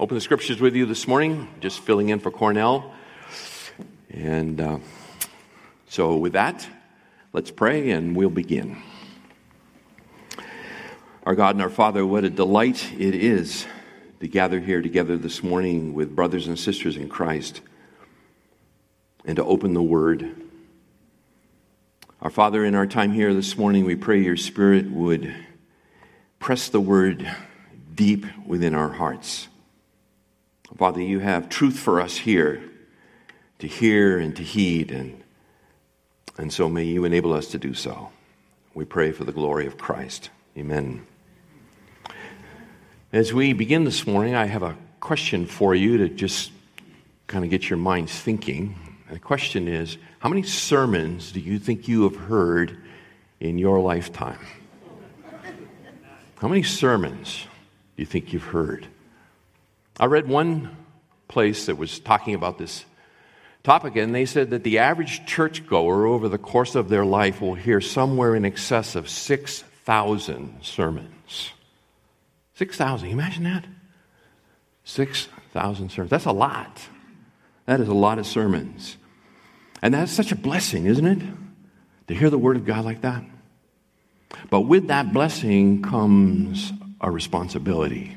open the scriptures with you this morning, just filling in for Cornell. And uh, so, with that, let's pray and we'll begin. Our God and our Father, what a delight it is to gather here together this morning with brothers and sisters in Christ and to open the Word. Our Father, in our time here this morning, we pray your Spirit would press the Word deep within our hearts. Father, you have truth for us here to hear and to heed, and, and so may you enable us to do so. We pray for the glory of Christ. Amen. As we begin this morning, I have a question for you to just kind of get your minds thinking. The question is How many sermons do you think you have heard in your lifetime? How many sermons do you think you've heard? I read one place that was talking about this topic, and they said that the average churchgoer over the course of their life will hear somewhere in excess of 6,000 sermons. 6,000, imagine that? 6,000 sermons. That's a lot. That is a lot of sermons. And that's such a blessing, isn't it? To hear the Word of God like that. But with that blessing comes a responsibility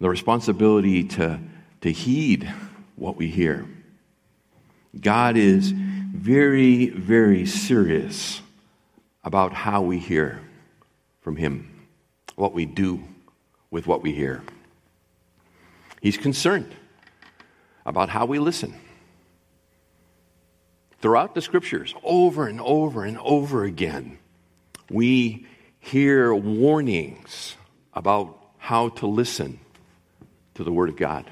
the responsibility to, to heed what we hear. God is very, very serious about how we hear from Him, what we do with what we hear. He's concerned about how we listen. Throughout the scriptures, over and over and over again, we hear warnings about how to listen to the Word of God.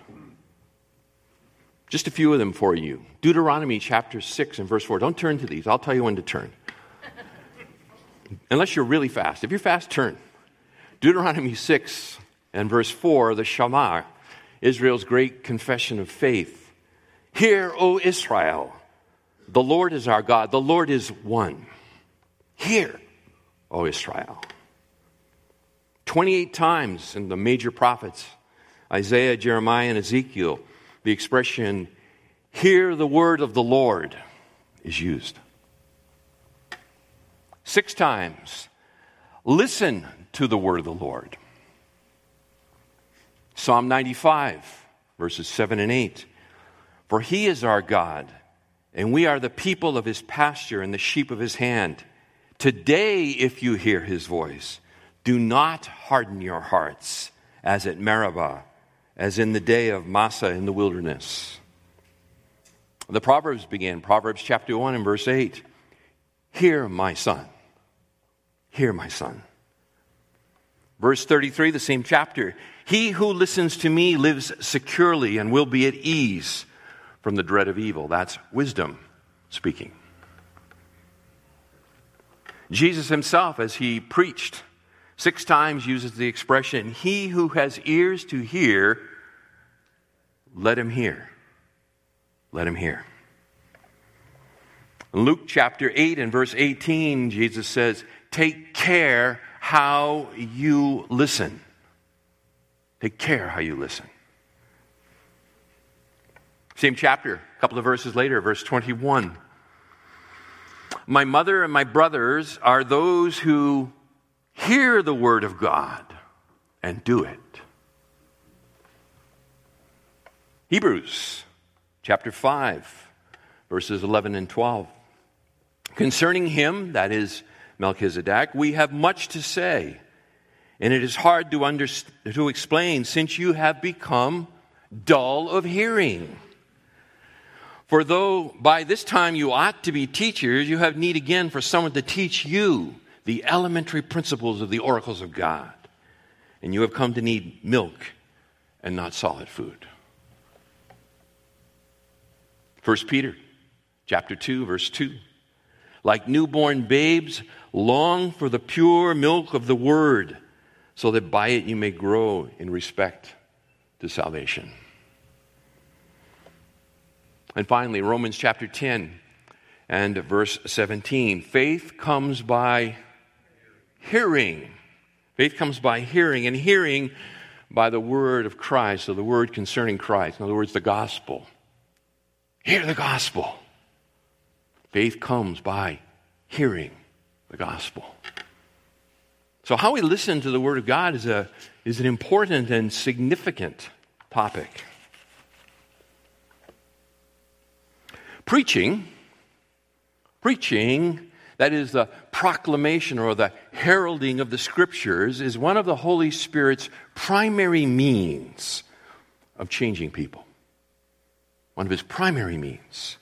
Just a few of them for you. Deuteronomy chapter 6 and verse 4. Don't turn to these, I'll tell you when to turn. Unless you're really fast. If you're fast, turn. Deuteronomy 6 and verse 4, the Shema, Israel's great confession of faith. Hear, O Israel, the Lord is our God, the Lord is one. Hear, O Israel. 28 times in the major prophets, Isaiah, Jeremiah, and Ezekiel, the expression, hear the word of the Lord, is used. Six times, listen to the word of the Lord. Psalm 95, verses 7 and 8. For he is our God, and we are the people of his pasture and the sheep of his hand. Today, if you hear his voice, do not harden your hearts as at Meribah as in the day of Massah in the wilderness. The Proverbs begin, Proverbs chapter 1 and verse 8. Hear, my son. Hear, my son. Verse 33, the same chapter. He who listens to me lives securely and will be at ease from the dread of evil. That's wisdom speaking. Jesus himself, as he preached, six times uses the expression, He who has ears to hear, let him hear. Let him hear. Luke chapter 8 and verse 18, Jesus says, Take care how you listen. Take care how you listen. Same chapter, a couple of verses later, verse 21. My mother and my brothers are those who hear the word of God and do it. Hebrews chapter 5, verses 11 and 12. Concerning him, that is Melchizedek, we have much to say, and it is hard to, under, to explain since you have become dull of hearing. For though by this time you ought to be teachers, you have need again for someone to teach you the elementary principles of the oracles of God. And you have come to need milk and not solid food. 1 Peter chapter 2 verse 2. Like newborn babes, long for the pure milk of the word, so that by it you may grow in respect to salvation. And finally, Romans chapter 10 and verse 17. Faith comes by hearing. Faith comes by hearing, and hearing by the word of Christ, or the word concerning Christ. In other words, the gospel. Hear the gospel. Faith comes by hearing the gospel. So, how we listen to the word of God is, a, is an important and significant topic. Preaching, preaching, that is the proclamation or the heralding of the scriptures, is one of the Holy Spirit's primary means of changing people. One of his primary means.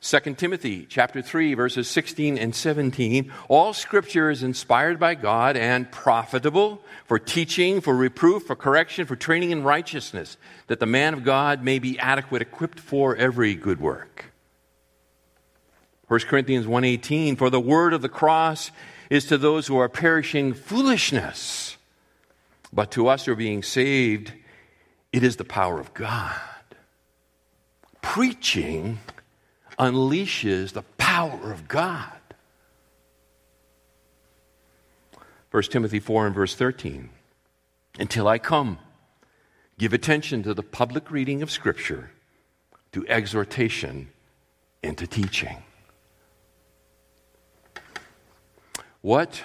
2 Timothy chapter 3 verses 16 and 17 all scripture is inspired by God and profitable for teaching for reproof for correction for training in righteousness that the man of God may be adequate equipped for every good work 1 Corinthians 1:18 for the word of the cross is to those who are perishing foolishness but to us who are being saved it is the power of God preaching unleashes the power of God. 1 Timothy 4 and verse 13. Until I come, give attention to the public reading of Scripture, to exhortation, and to teaching. What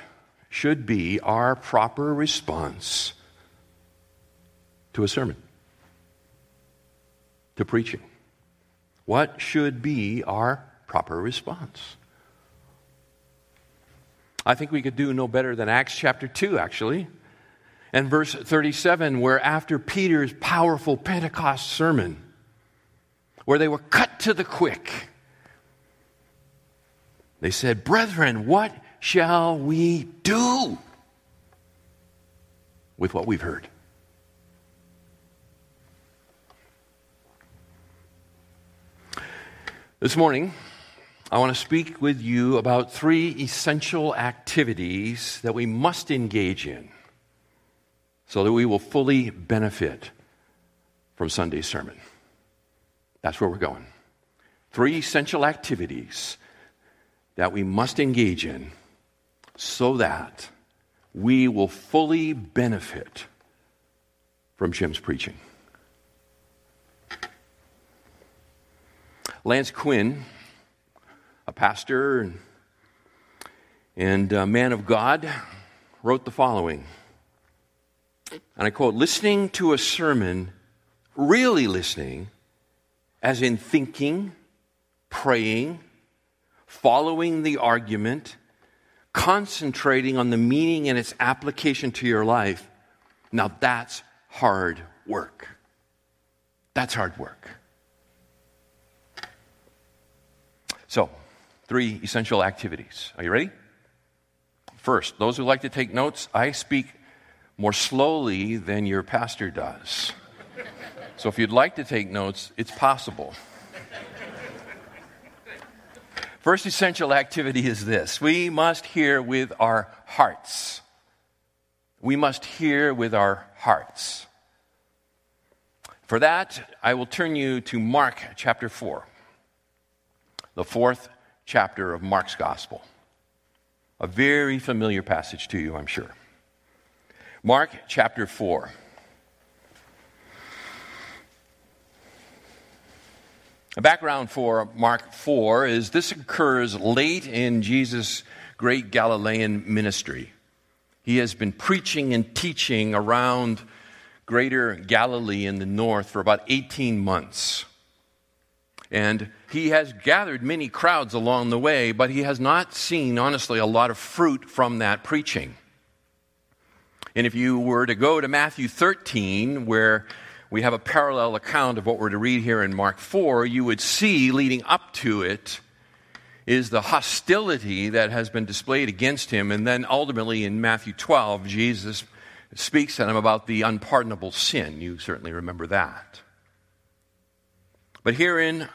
should be our proper response to a sermon, to preaching? What should be our proper response? I think we could do no better than Acts chapter 2, actually. And verse 37, where after Peter's powerful Pentecost sermon, where they were cut to the quick, they said, Brethren, what shall we do with what we've heard? This morning, I want to speak with you about three essential activities that we must engage in so that we will fully benefit from Sunday's sermon. That's where we're going. Three essential activities that we must engage in so that we will fully benefit from Jim's preaching. Lance Quinn, a pastor and, and a man of God, wrote the following. And I quote Listening to a sermon, really listening, as in thinking, praying, following the argument, concentrating on the meaning and its application to your life, now that's hard work. That's hard work. So, three essential activities. Are you ready? First, those who like to take notes, I speak more slowly than your pastor does. So if you'd like to take notes, it's possible. First essential activity is this we must hear with our hearts. We must hear with our hearts. For that, I will turn you to Mark chapter 4 the fourth chapter of Mark's Gospel. A very familiar passage to you, I'm sure. Mark chapter 4. A background for Mark 4 is this occurs late in Jesus' great Galilean ministry. He has been preaching and teaching around greater Galilee in the north for about 18 months. And he has gathered many crowds along the way, but he has not seen, honestly, a lot of fruit from that preaching. And if you were to go to Matthew 13, where we have a parallel account of what we're to read here in Mark 4, you would see leading up to it is the hostility that has been displayed against him. And then ultimately in Matthew 12, Jesus speaks to him about the unpardonable sin. You certainly remember that. But here in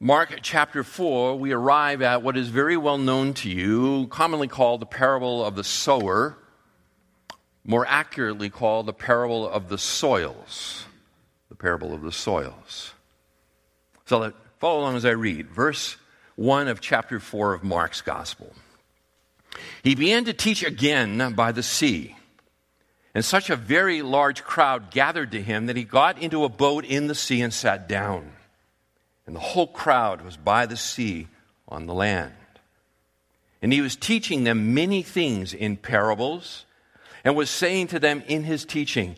Mark chapter 4, we arrive at what is very well known to you, commonly called the parable of the sower, more accurately called the parable of the soils. The parable of the soils. So follow along as I read. Verse 1 of chapter 4 of Mark's Gospel. He began to teach again by the sea. And such a very large crowd gathered to him that he got into a boat in the sea and sat down. And the whole crowd was by the sea on the land. And he was teaching them many things in parables and was saying to them in his teaching,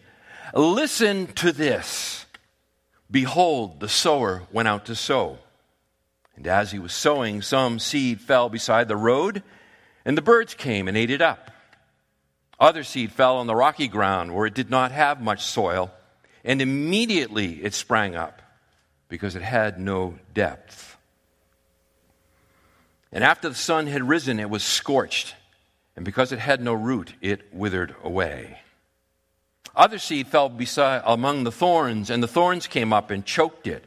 Listen to this. Behold, the sower went out to sow. And as he was sowing, some seed fell beside the road, and the birds came and ate it up. Other seed fell on the rocky ground where it did not have much soil, and immediately it sprang up because it had no depth. And after the sun had risen, it was scorched, and because it had no root, it withered away. Other seed fell beside, among the thorns, and the thorns came up and choked it,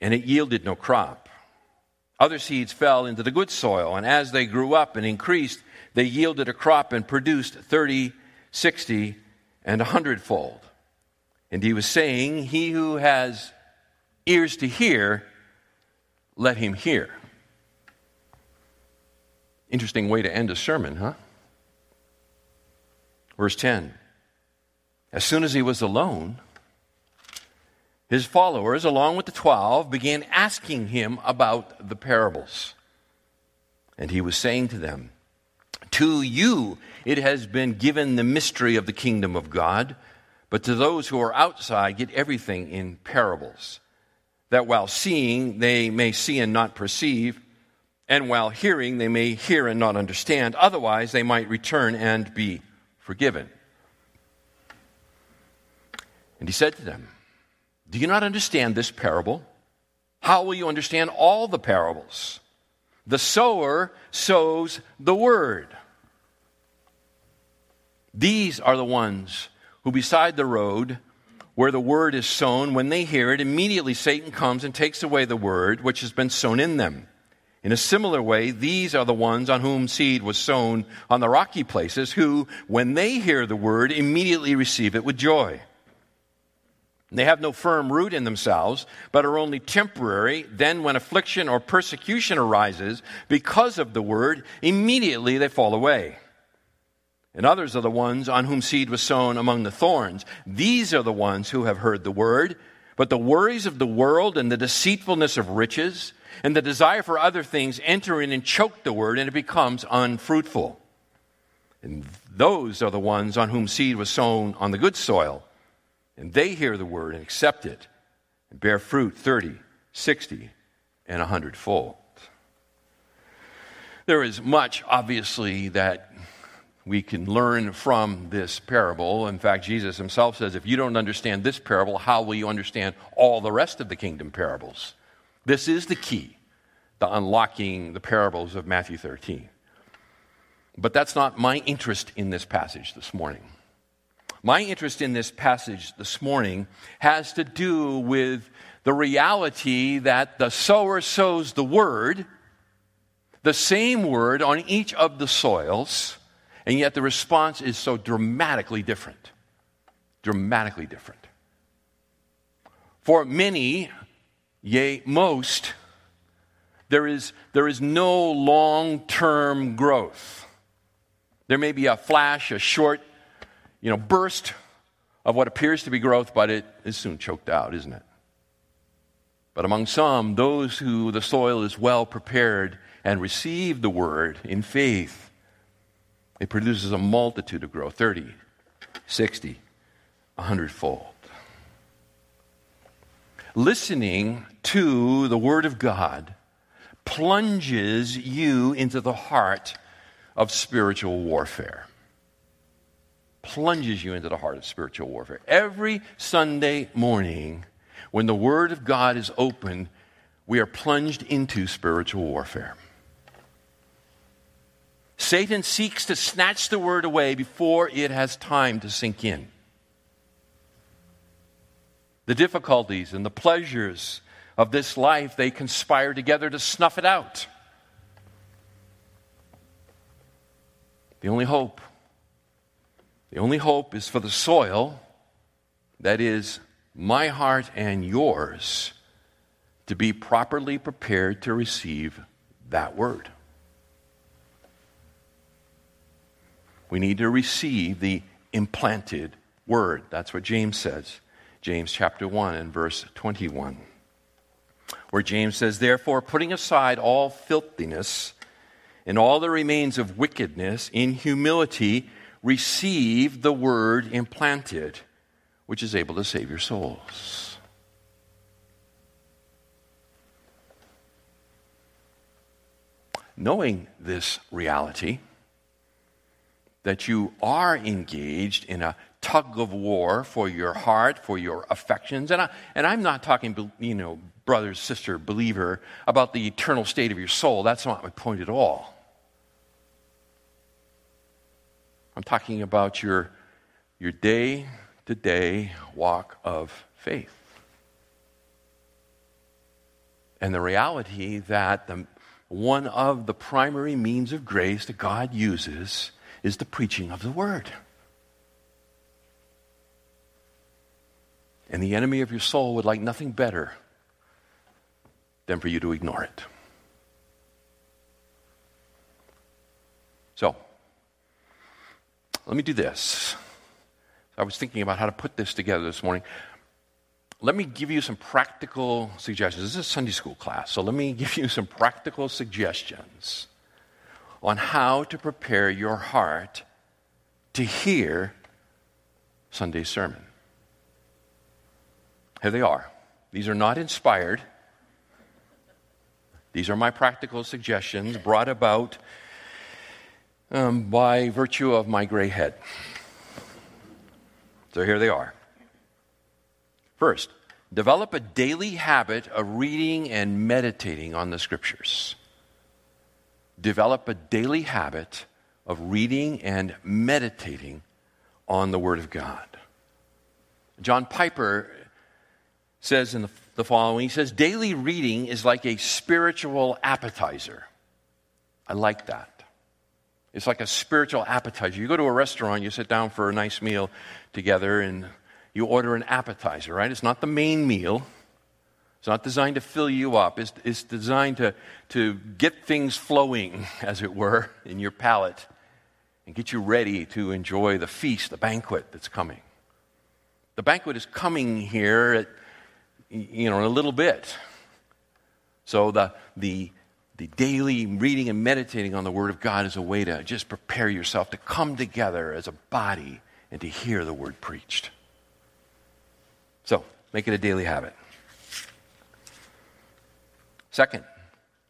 and it yielded no crop. Other seeds fell into the good soil, and as they grew up and increased, they yielded a crop and produced 30, 60, and a hundredfold. And he was saying, He who has ears to hear, let him hear. Interesting way to end a sermon, huh? Verse 10 As soon as he was alone, his followers, along with the twelve, began asking him about the parables. And he was saying to them, to you it has been given the mystery of the kingdom of God, but to those who are outside, get everything in parables, that while seeing they may see and not perceive, and while hearing they may hear and not understand, otherwise they might return and be forgiven. And he said to them, Do you not understand this parable? How will you understand all the parables? The sower sows the word. These are the ones who, beside the road, where the word is sown, when they hear it, immediately Satan comes and takes away the word which has been sown in them. In a similar way, these are the ones on whom seed was sown on the rocky places, who, when they hear the word, immediately receive it with joy. They have no firm root in themselves, but are only temporary. Then, when affliction or persecution arises because of the word, immediately they fall away. And others are the ones on whom seed was sown among the thorns. These are the ones who have heard the word, but the worries of the world and the deceitfulness of riches and the desire for other things enter in and choke the word, and it becomes unfruitful. And those are the ones on whom seed was sown on the good soil. And they hear the word and accept it and bear fruit 30, 60, and a hundredfold. There is much, obviously, that we can learn from this parable. In fact, Jesus himself says, if you don't understand this parable, how will you understand all the rest of the kingdom parables? This is the key to unlocking the parables of Matthew 13. But that's not my interest in this passage this morning. My interest in this passage this morning has to do with the reality that the sower sows the word, the same word on each of the soils and yet the response is so dramatically different. Dramatically different. For many, yea, most, there is, there is no long term growth. There may be a flash, a short, you know, burst of what appears to be growth, but it is soon choked out, isn't it? But among some, those who the soil is well prepared and receive the word in faith, it produces a multitude of growth 30, 60, 100 fold. Listening to the Word of God plunges you into the heart of spiritual warfare. Plunges you into the heart of spiritual warfare. Every Sunday morning, when the Word of God is open, we are plunged into spiritual warfare. Satan seeks to snatch the word away before it has time to sink in. The difficulties and the pleasures of this life, they conspire together to snuff it out. The only hope, the only hope is for the soil that is my heart and yours to be properly prepared to receive that word. We need to receive the implanted word. That's what James says. James chapter 1 and verse 21. Where James says, Therefore, putting aside all filthiness and all the remains of wickedness, in humility receive the word implanted, which is able to save your souls. Knowing this reality, that you are engaged in a tug of war for your heart, for your affections. And, I, and I'm not talking, you know, brother, sister, believer, about the eternal state of your soul. That's not my point at all. I'm talking about your, your day to day walk of faith. And the reality that the, one of the primary means of grace that God uses is the preaching of the word. And the enemy of your soul would like nothing better than for you to ignore it. So, let me do this. I was thinking about how to put this together this morning. Let me give you some practical suggestions. This is a Sunday school class, so let me give you some practical suggestions on how to prepare your heart to hear Sunday's sermon. Here they are. These are not inspired. These are my practical suggestions brought about um, by virtue of my gray head. So here they are. First, develop a daily habit of reading and meditating on the scriptures. Develop a daily habit of reading and meditating on the Word of God. John Piper says in the, the following He says, Daily reading is like a spiritual appetizer. I like that. It's like a spiritual appetizer. You go to a restaurant, you sit down for a nice meal together, and you order an appetizer, right? It's not the main meal. It's not designed to fill you up. It's, it's designed to, to get things flowing, as it were, in your palate and get you ready to enjoy the feast, the banquet that's coming. The banquet is coming here at you know, in a little bit. So the, the, the daily reading and meditating on the Word of God is a way to just prepare yourself to come together as a body and to hear the Word preached. So, make it a daily habit. Second,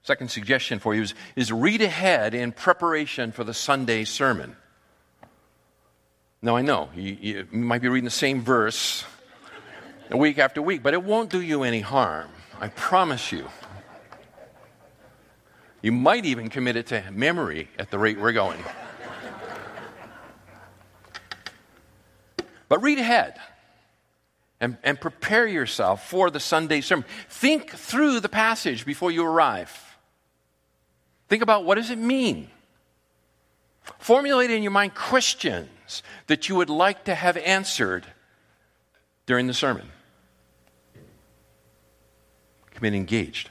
second suggestion for you is, is read ahead in preparation for the Sunday sermon. Now, I know you, you might be reading the same verse week after week, but it won't do you any harm. I promise you. You might even commit it to memory at the rate we're going. but read ahead and, and prepare yourself for the Sunday sermon. Think through the passage before you arrive. Think about what does it mean? Formulate in your mind questions that you would like to have answered during the sermon. Commit engaged.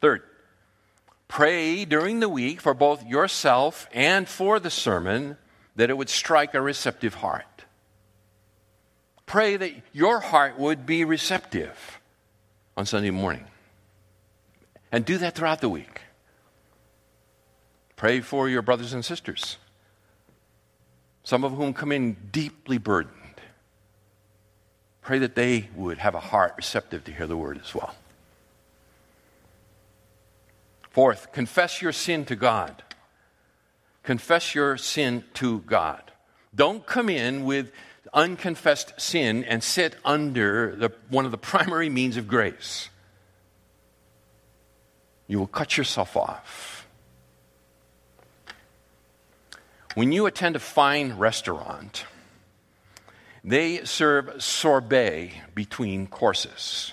Third, pray during the week for both yourself and for the sermon that it would strike a receptive heart. Pray that your heart would be receptive on Sunday morning. And do that throughout the week. Pray for your brothers and sisters, some of whom come in deeply burdened Pray that they would have a heart receptive to hear the word as well. Fourth, confess your sin to God. Confess your sin to God. Don't come in with unconfessed sin and sit under the, one of the primary means of grace. You will cut yourself off. When you attend a fine restaurant, they serve sorbet between courses.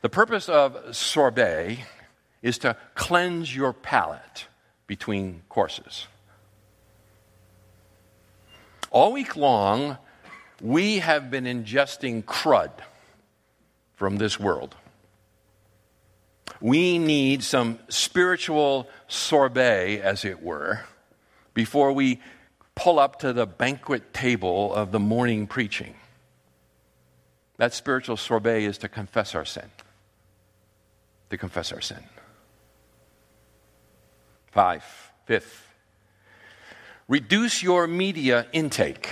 The purpose of sorbet is to cleanse your palate between courses. All week long, we have been ingesting crud from this world. We need some spiritual sorbet, as it were, before we pull up to the banquet table of the morning preaching. That spiritual sorbet is to confess our sin. To confess our sin. Five, fifth, reduce your media intake.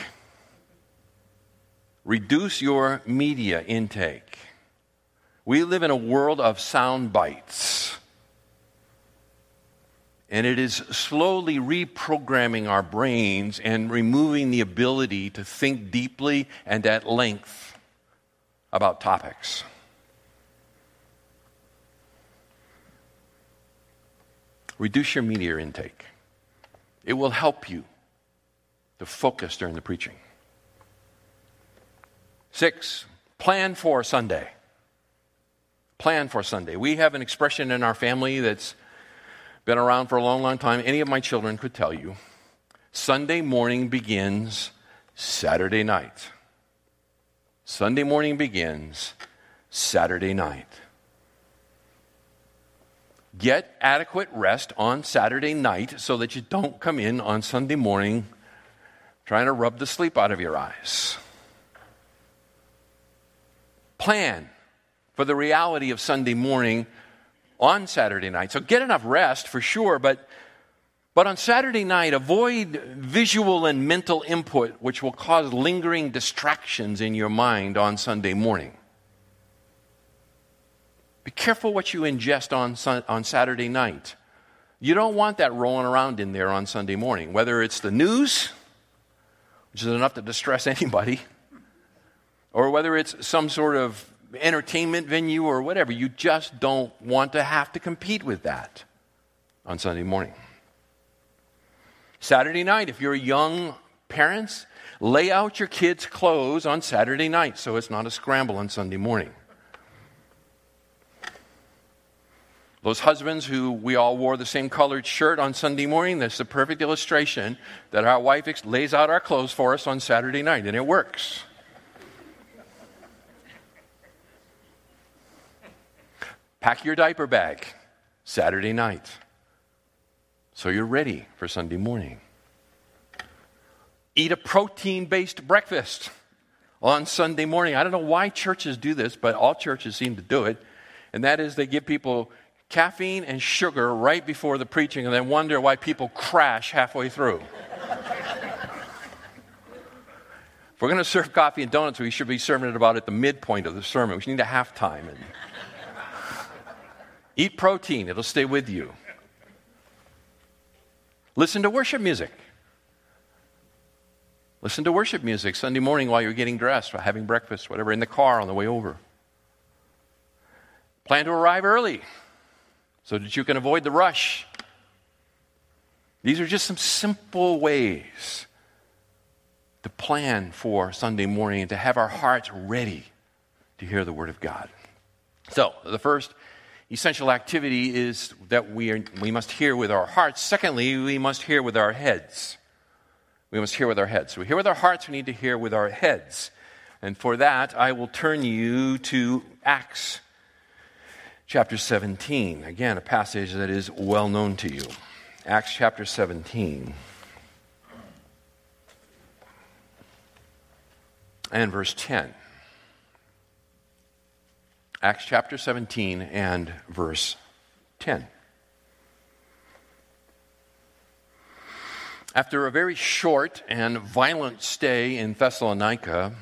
Reduce your media intake. We live in a world of sound bites. And it is slowly reprogramming our brains and removing the ability to think deeply and at length about topics. Reduce your media intake. It will help you to focus during the preaching. Six, plan for Sunday. Plan for Sunday. We have an expression in our family that's been around for a long, long time. Any of my children could tell you Sunday morning begins Saturday night. Sunday morning begins Saturday night. Get adequate rest on Saturday night so that you don't come in on Sunday morning trying to rub the sleep out of your eyes. Plan for the reality of Sunday morning on Saturday night. So get enough rest for sure, but, but on Saturday night, avoid visual and mental input which will cause lingering distractions in your mind on Sunday morning. Be careful what you ingest on, on Saturday night. You don't want that rolling around in there on Sunday morning, whether it's the news, which is enough to distress anybody, or whether it's some sort of entertainment venue or whatever. You just don't want to have to compete with that on Sunday morning. Saturday night, if you're young parents, lay out your kids' clothes on Saturday night so it's not a scramble on Sunday morning. Those husbands who we all wore the same colored shirt on Sunday morning, that's the perfect illustration that our wife lays out our clothes for us on Saturday night, and it works. Pack your diaper bag Saturday night so you're ready for Sunday morning. Eat a protein based breakfast on Sunday morning. I don't know why churches do this, but all churches seem to do it. And that is they give people caffeine and sugar right before the preaching and then wonder why people crash halfway through. if we're going to serve coffee and donuts, we should be serving it about at the midpoint of the sermon. We need a halftime. And eat protein, it'll stay with you. Listen to worship music. Listen to worship music Sunday morning while you're getting dressed, or having breakfast, whatever, in the car on the way over. Plan to arrive early so that you can avoid the rush. These are just some simple ways to plan for Sunday morning and to have our hearts ready to hear the Word of God. So, the first essential activity is that we, are, we must hear with our hearts. Secondly, we must hear with our heads. We must hear with our heads. So we hear with our hearts, we need to hear with our heads. And for that, I will turn you to Acts chapter 17. Again, a passage that is well known to you. Acts chapter 17. And verse 10. Acts chapter 17 and verse 10. After a very short and violent stay in Thessalonica,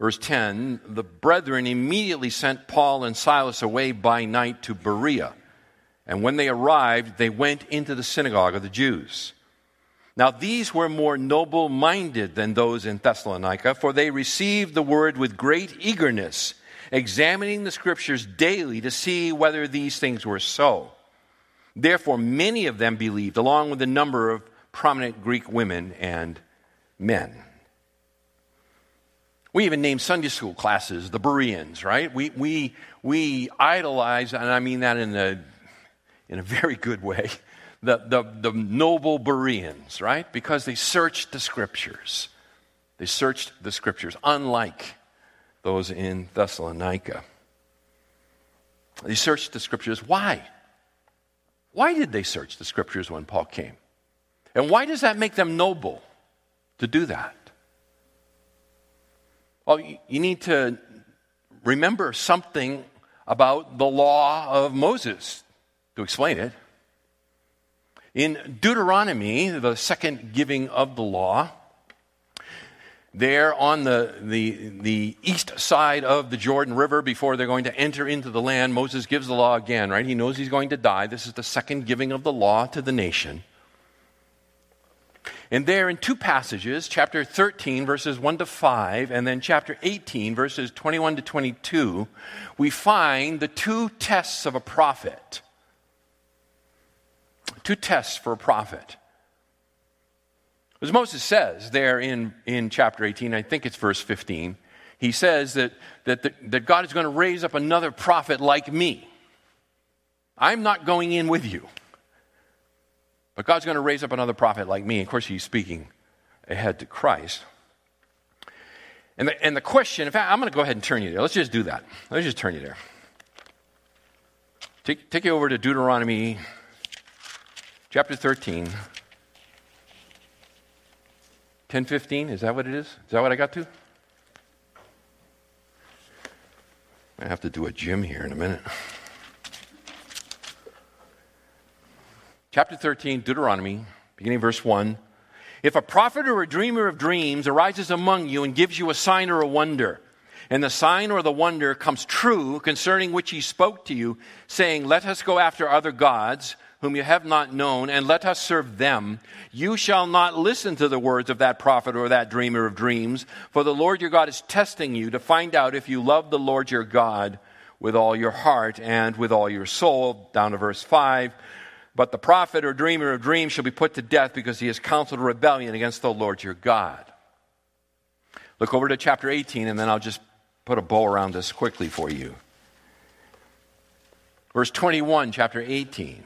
Verse 10 The brethren immediately sent Paul and Silas away by night to Berea. And when they arrived, they went into the synagogue of the Jews. Now, these were more noble minded than those in Thessalonica, for they received the word with great eagerness, examining the scriptures daily to see whether these things were so. Therefore, many of them believed, along with a number of prominent Greek women and men. We even name Sunday school classes the Bereans, right? We, we, we idolize, and I mean that in a, in a very good way, the, the, the noble Bereans, right? Because they searched the scriptures. They searched the scriptures, unlike those in Thessalonica. They searched the scriptures. Why? Why did they search the scriptures when Paul came? And why does that make them noble to do that? Well, you need to remember something about the law of Moses to explain it. In Deuteronomy, the second giving of the law, there on the, the, the east side of the Jordan River before they're going to enter into the land, Moses gives the law again, right? He knows he's going to die. This is the second giving of the law to the nation. And there in two passages, chapter 13, verses 1 to 5, and then chapter 18, verses 21 to 22, we find the two tests of a prophet. Two tests for a prophet. As Moses says there in, in chapter 18, I think it's verse 15, he says that, that, the, that God is going to raise up another prophet like me. I'm not going in with you. But God's going to raise up another prophet like me. Of course, he's speaking ahead to Christ. And the, and the question, in fact, I'm going to go ahead and turn you there. Let's just do that. Let's just turn you there. Take, take you over to Deuteronomy chapter 13. 1015, is that what it is? Is that what I got to? I have to do a gym here in a minute. Chapter 13, Deuteronomy, beginning verse 1. If a prophet or a dreamer of dreams arises among you and gives you a sign or a wonder, and the sign or the wonder comes true concerning which he spoke to you, saying, Let us go after other gods whom you have not known, and let us serve them. You shall not listen to the words of that prophet or that dreamer of dreams, for the Lord your God is testing you to find out if you love the Lord your God with all your heart and with all your soul. Down to verse 5. But the prophet or dreamer of dreams shall be put to death because he has counseled rebellion against the Lord your God. Look over to chapter 18, and then I'll just put a bow around this quickly for you. Verse 21, chapter 18.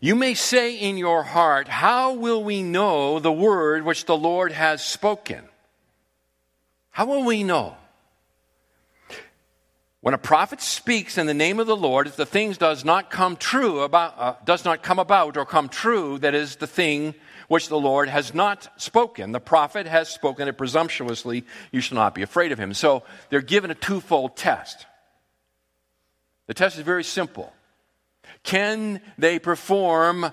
You may say in your heart, How will we know the word which the Lord has spoken? How will we know? When a prophet speaks in the name of the Lord, if the thing does not come true about, uh, does not come about or come true, that is the thing which the Lord has not spoken. The prophet has spoken it presumptuously. You shall not be afraid of him. So they're given a twofold test. The test is very simple. Can they perform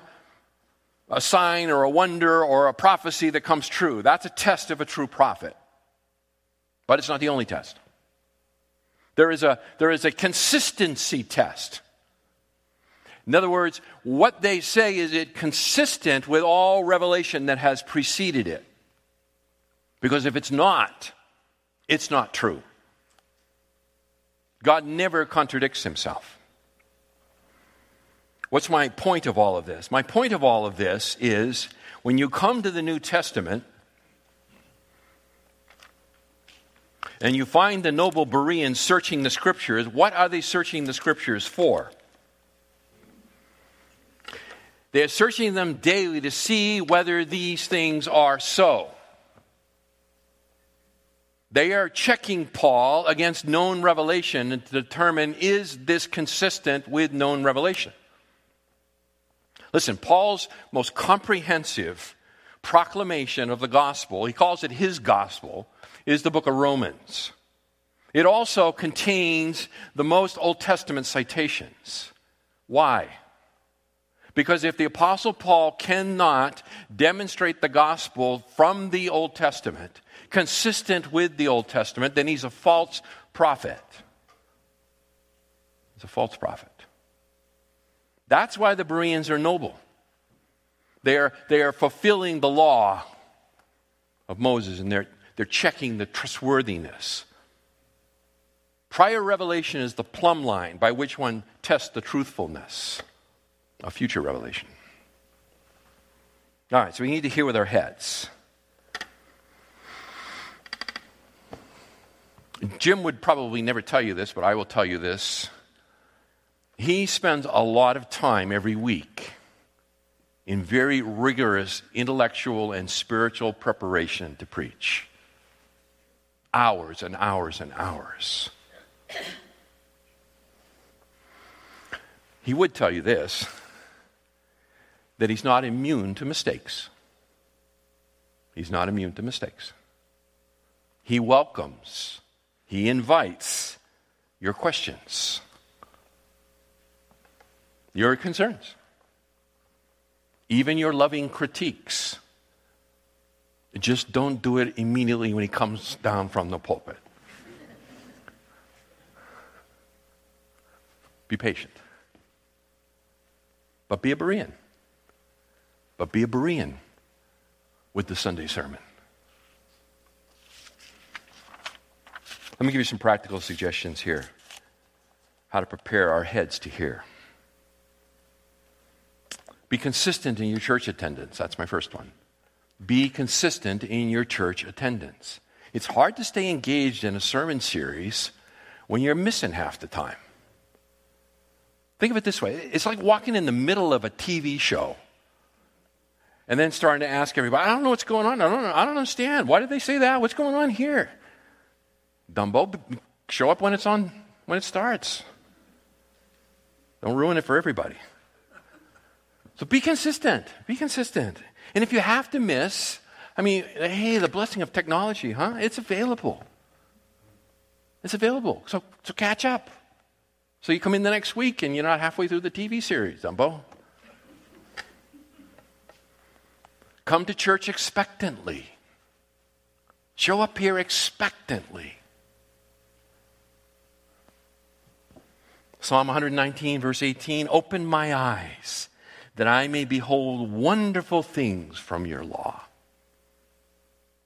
a sign or a wonder or a prophecy that comes true? That's a test of a true prophet. But it's not the only test. There is a, there is a consistency test. In other words, what they say is it consistent with all revelation that has preceded it? Because if it's not, it's not true. God never contradicts himself. What's my point of all of this? My point of all of this is when you come to the New Testament and you find the noble Bereans searching the scriptures, what are they searching the scriptures for? They're searching them daily to see whether these things are so. They are checking Paul against known revelation to determine is this consistent with known revelation? Listen, Paul's most comprehensive proclamation of the gospel, he calls it his gospel, is the book of Romans. It also contains the most Old Testament citations. Why? Because if the Apostle Paul cannot demonstrate the gospel from the Old Testament, consistent with the Old Testament, then he's a false prophet. He's a false prophet. That's why the Bereans are noble. They are, they are fulfilling the law of Moses and they're, they're checking the trustworthiness. Prior revelation is the plumb line by which one tests the truthfulness of future revelation. All right, so we need to hear with our heads. Jim would probably never tell you this, but I will tell you this. He spends a lot of time every week in very rigorous intellectual and spiritual preparation to preach. Hours and hours and hours. He would tell you this that he's not immune to mistakes. He's not immune to mistakes. He welcomes, he invites your questions, your concerns, even your loving critiques. Just don't do it immediately when he comes down from the pulpit. Be patient. But be a Berean. But be a Berean with the Sunday sermon. Let me give you some practical suggestions here how to prepare our heads to hear. Be consistent in your church attendance. That's my first one. Be consistent in your church attendance. It's hard to stay engaged in a sermon series when you're missing half the time. Think of it this way it's like walking in the middle of a TV show and then starting to ask everybody, I don't know what's going on. I don't, know, I don't understand. Why did they say that? What's going on here? Dumbo, show up when it's on, when it starts. Don't ruin it for everybody. So be consistent. Be consistent. And if you have to miss, I mean, hey, the blessing of technology, huh? It's available. It's available. So, so catch up. So you come in the next week and you're not halfway through the TV series, Dumbo. Come to church expectantly. Show up here expectantly. Psalm 119, verse 18 Open my eyes that I may behold wonderful things from your law.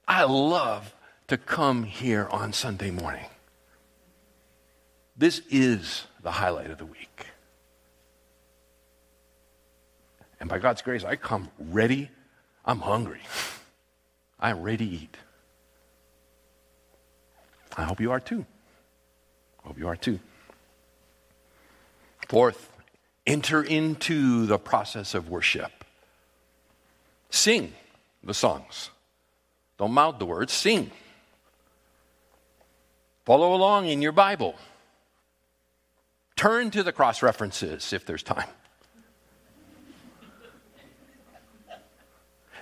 I love to come here on Sunday morning. This is the highlight of the week. And by God's grace, I come ready. I'm hungry. I'm ready to eat. I hope you are too. I hope you are too. Fourth, enter into the process of worship. Sing the songs. Don't mouth the words, sing. Follow along in your Bible. Turn to the cross references if there's time.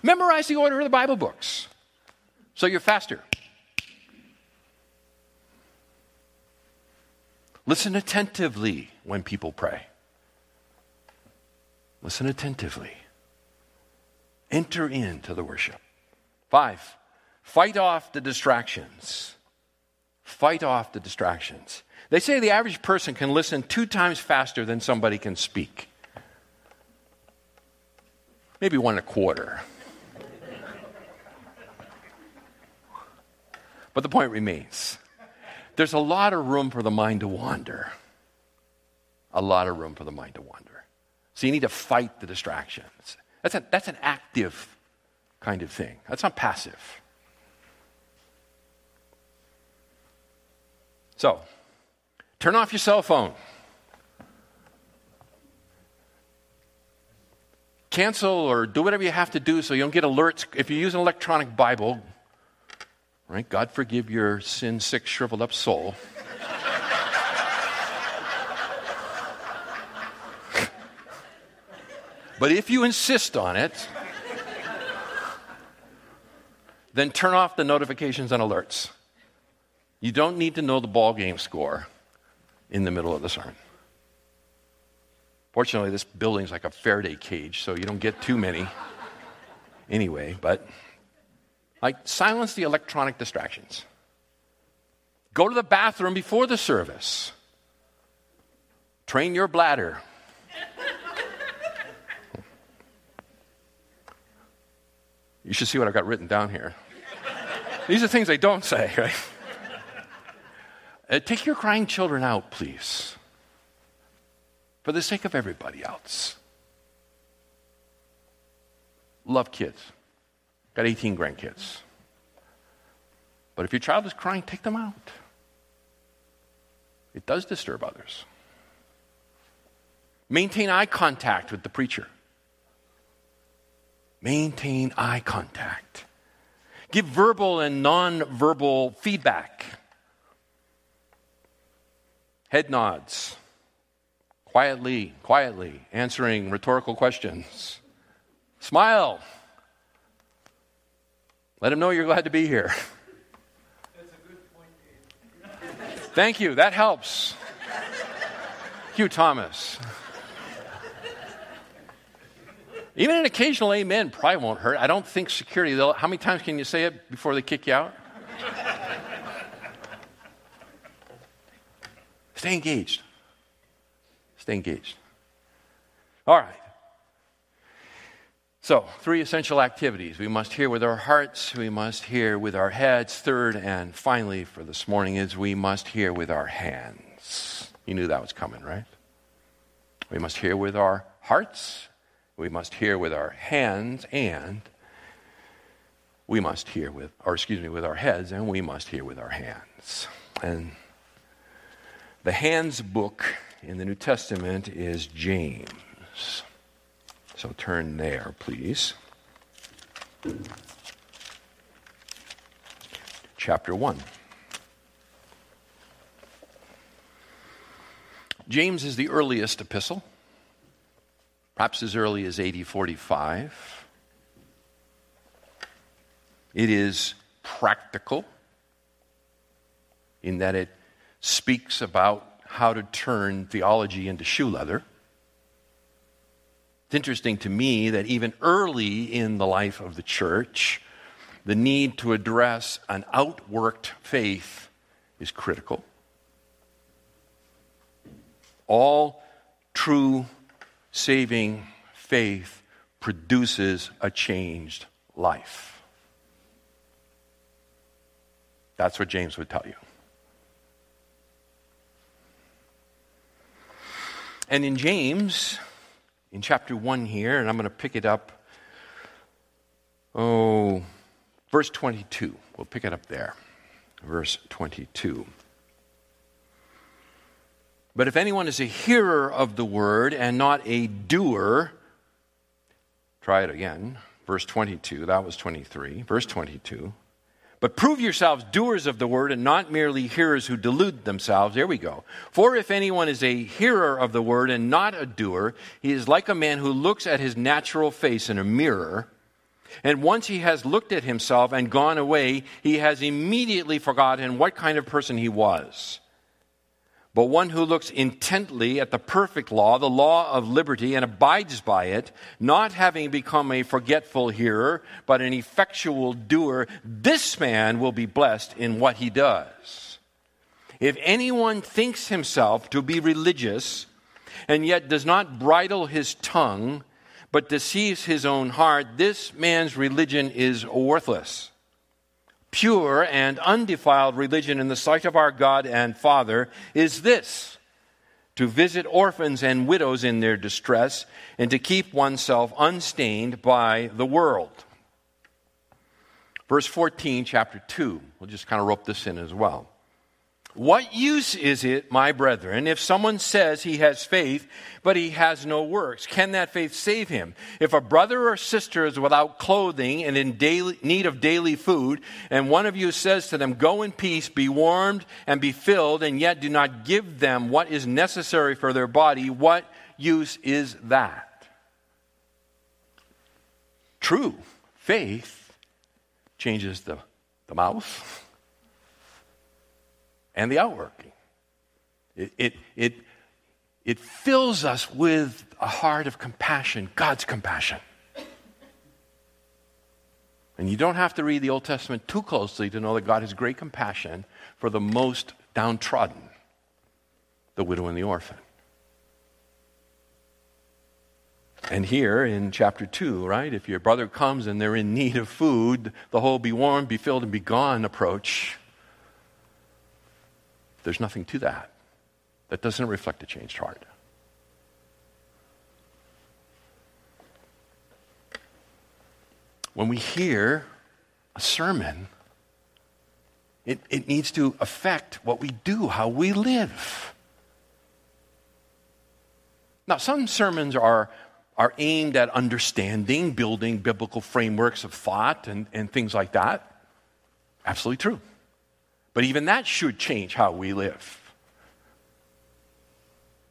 Memorize the order of the Bible books so you're faster. Listen attentively when people pray. Listen attentively. Enter into the worship. Five, fight off the distractions. Fight off the distractions. They say the average person can listen two times faster than somebody can speak. Maybe one and a quarter. but the point remains there's a lot of room for the mind to wander. A lot of room for the mind to wander. So you need to fight the distractions. That's, a, that's an active kind of thing, that's not passive. So, Turn off your cell phone. Cancel or do whatever you have to do so you don't get alerts. If you use an electronic Bible, right? God forgive your sin sick, shriveled up soul. But if you insist on it, then turn off the notifications and alerts. You don't need to know the ball game score in the middle of the sermon. Fortunately, this building's like a Faraday cage, so you don't get too many anyway, but like silence the electronic distractions. Go to the bathroom before the service. Train your bladder. You should see what I've got written down here. These are things they don't say, right? Uh, take your crying children out, please, for the sake of everybody else. Love kids. Got 18 grandkids. But if your child is crying, take them out. It does disturb others. Maintain eye contact with the preacher. Maintain eye contact. Give verbal and non-verbal feedback. Head nods. Quietly, quietly answering rhetorical questions. Smile. Let him know you're glad to be here. Thank you. That helps. Hugh Thomas. Even an occasional amen probably won't hurt. I don't think security, though, how many times can you say it before they kick you out? Stay engaged. Stay engaged. All right. So, three essential activities. We must hear with our hearts, we must hear with our heads. Third, and finally for this morning, is we must hear with our hands. You knew that was coming, right? We must hear with our hearts, we must hear with our hands, and we must hear with, or excuse me, with our heads, and we must hear with our hands. And the hands book in the New Testament is James. So turn there, please. Chapter 1. James is the earliest epistle perhaps as early as 8045. It is practical in that it speaks about how to turn theology into shoe leather. It's interesting to me that even early in the life of the church, the need to address an outworked faith is critical. All true saving faith produces a changed life. That's what James would tell you. And in James, in chapter 1 here, and I'm going to pick it up, oh, verse 22. We'll pick it up there. Verse 22. But if anyone is a hearer of the word and not a doer, try it again. Verse 22, that was 23. Verse 22. But prove yourselves doers of the word and not merely hearers who delude themselves. There we go. For if anyone is a hearer of the word and not a doer, he is like a man who looks at his natural face in a mirror. And once he has looked at himself and gone away, he has immediately forgotten what kind of person he was. But one who looks intently at the perfect law, the law of liberty, and abides by it, not having become a forgetful hearer, but an effectual doer, this man will be blessed in what he does. If anyone thinks himself to be religious, and yet does not bridle his tongue, but deceives his own heart, this man's religion is worthless pure and undefiled religion in the sight of our God and Father is this to visit orphans and widows in their distress and to keep oneself unstained by the world. Verse 14, chapter 2. We'll just kind of rope this in as well. What use is it, my brethren, if someone says he has faith, but he has no works? Can that faith save him? If a brother or sister is without clothing and in daily, need of daily food, and one of you says to them, Go in peace, be warmed and be filled, and yet do not give them what is necessary for their body, what use is that? True faith changes the, the mouth and the outworking. It, it, it, it fills us with a heart of compassion, God's compassion. And you don't have to read the Old Testament too closely to know that God has great compassion for the most downtrodden, the widow and the orphan. And here in chapter 2, right, if your brother comes and they're in need of food, the whole be warm, be filled, and be gone approach there's nothing to that. That doesn't reflect a changed heart. When we hear a sermon, It, it needs to affect what we do, how we live. Now, some sermons are, are aimed at understanding, building biblical frameworks of thought and, and things like that. Absolutely true. But even that should change how we live.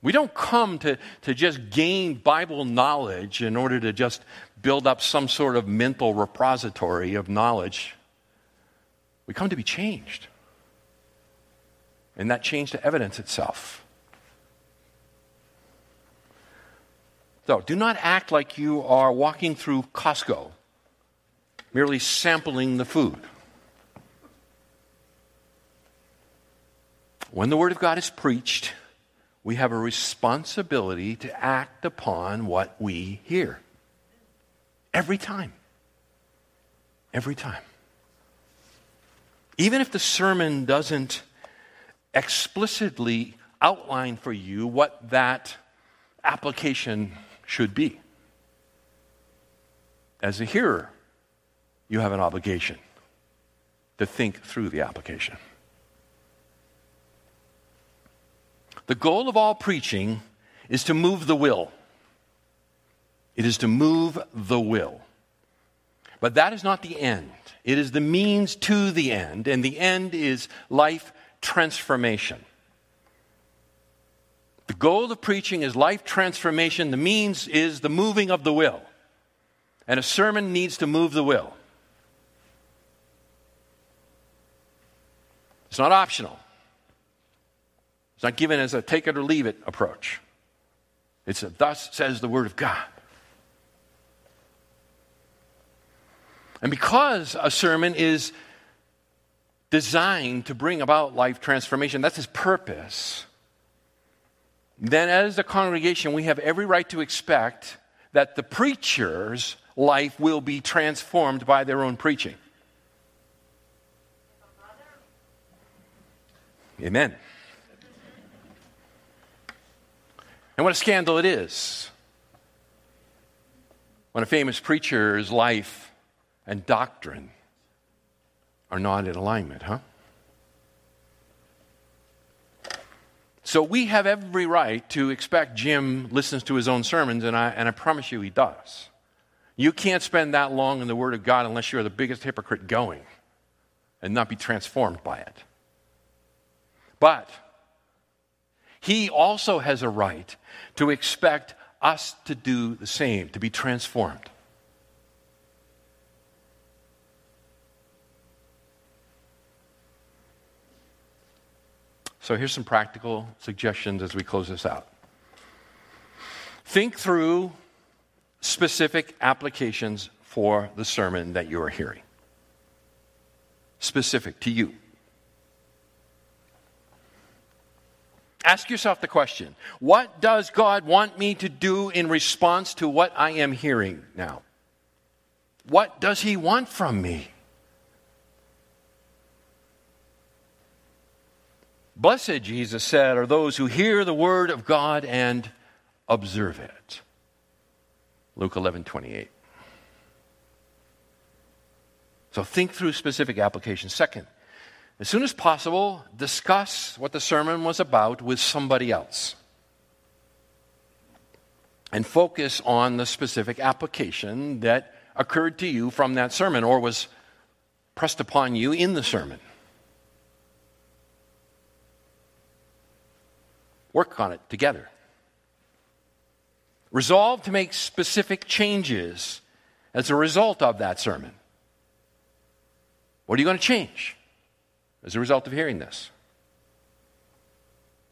We don't come to, to just gain Bible knowledge in order to just build up some sort of mental repository of knowledge. We come to be changed. And that change to evidence itself. So do not act like you are walking through Costco, merely sampling the food. When the Word of God is preached, we have a responsibility to act upon what we hear. Every time. Every time. Even if the sermon doesn't explicitly outline for you what that application should be. As a hearer, you have an obligation to think through the application. The goal of all preaching is to move the will. It is to move the will. But that is not the end. It is the means to the end, and the end is life transformation. The goal of preaching is life transformation. The means is the moving of the will. And a sermon needs to move the will. It's not optional. It's not given as a take it or leave it approach. It's a thus says the Word of God. And because a sermon is designed to bring about life transformation, that's his purpose, then as a congregation, we have every right to expect that the preacher's life will be transformed by their own preaching. Amen. And what a scandal it is when a famous preacher's life and doctrine are not in alignment, huh? So we have every right to expect Jim listens to his own sermons, and I, and I promise you he does. You can't spend that long in the Word of God unless you're the biggest hypocrite going and not be transformed by it. But he also has a right to expect us to do the same, to be transformed. So here's some practical suggestions as we close this out. Think through specific applications for the sermon that you are hearing. Specific to you. Ask yourself the question what does God want me to do in response to what I am hearing now? What does He want from me? Blessed, Jesus said, are those who hear the word of God and observe it. Luke 11 28. So think through specific applications. Second, as soon as possible, discuss what the sermon was about with somebody else. And focus on the specific application that occurred to you from that sermon or was pressed upon you in the sermon. Work on it together. Resolve to make specific changes as a result of that sermon. What are you going to change? As a result of hearing this.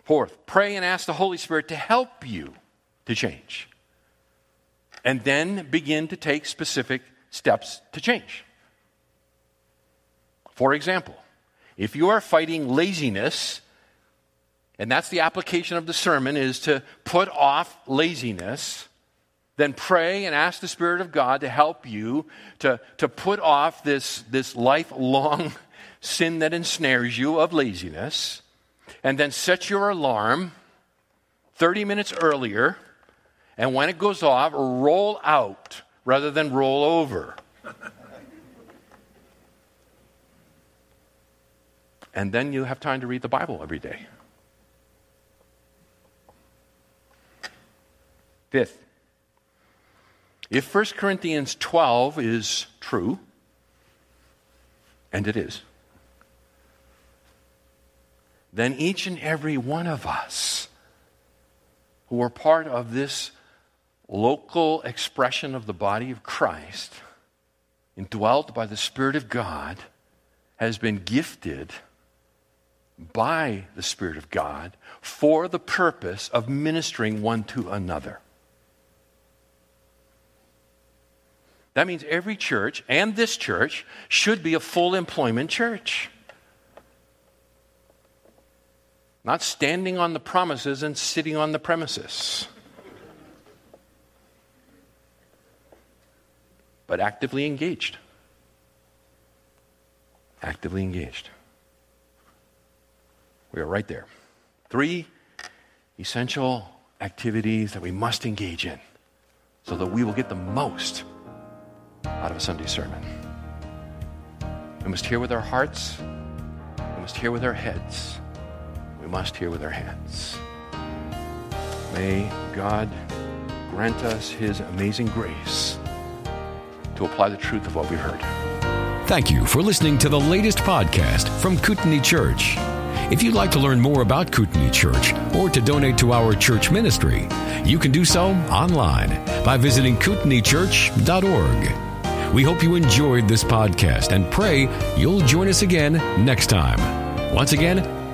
Fourth, pray and ask the Holy Spirit to help you to change. And then begin to take specific steps to change. For example, if you are fighting laziness, and that's the application of the sermon is to put off laziness, then pray and ask the Spirit of God to help you to, to put off this, this lifelong sin that ensnares you of laziness, and then set your alarm 30 minutes earlier, and when it goes off, roll out rather than roll over. And then you have time to read the Bible every day. Fifth, if 1 Corinthians 12 is true, and it is, then each and every one of us who are part of this local expression of the body of Christ, indwelt by the Spirit of God, has been gifted by the Spirit of God for the purpose of ministering one to another. That means every church and this church should be a full employment church. Not standing on the promises and sitting on the premises. But actively engaged. Actively engaged. We are right there. Three essential activities that we must engage in so that we will get the most out of a Sunday sermon. We must hear with our hearts, we must hear with our heads, must hear with our hands. May God grant us His amazing grace to apply the truth of what we've heard. Thank you for listening to the latest podcast from Kootenai Church. If you'd like to learn more about Kootenai Church or to donate to our church ministry, you can do so online by visiting kootenaichurch.org. We hope you enjoyed this podcast and pray you'll join us again next time. Once again,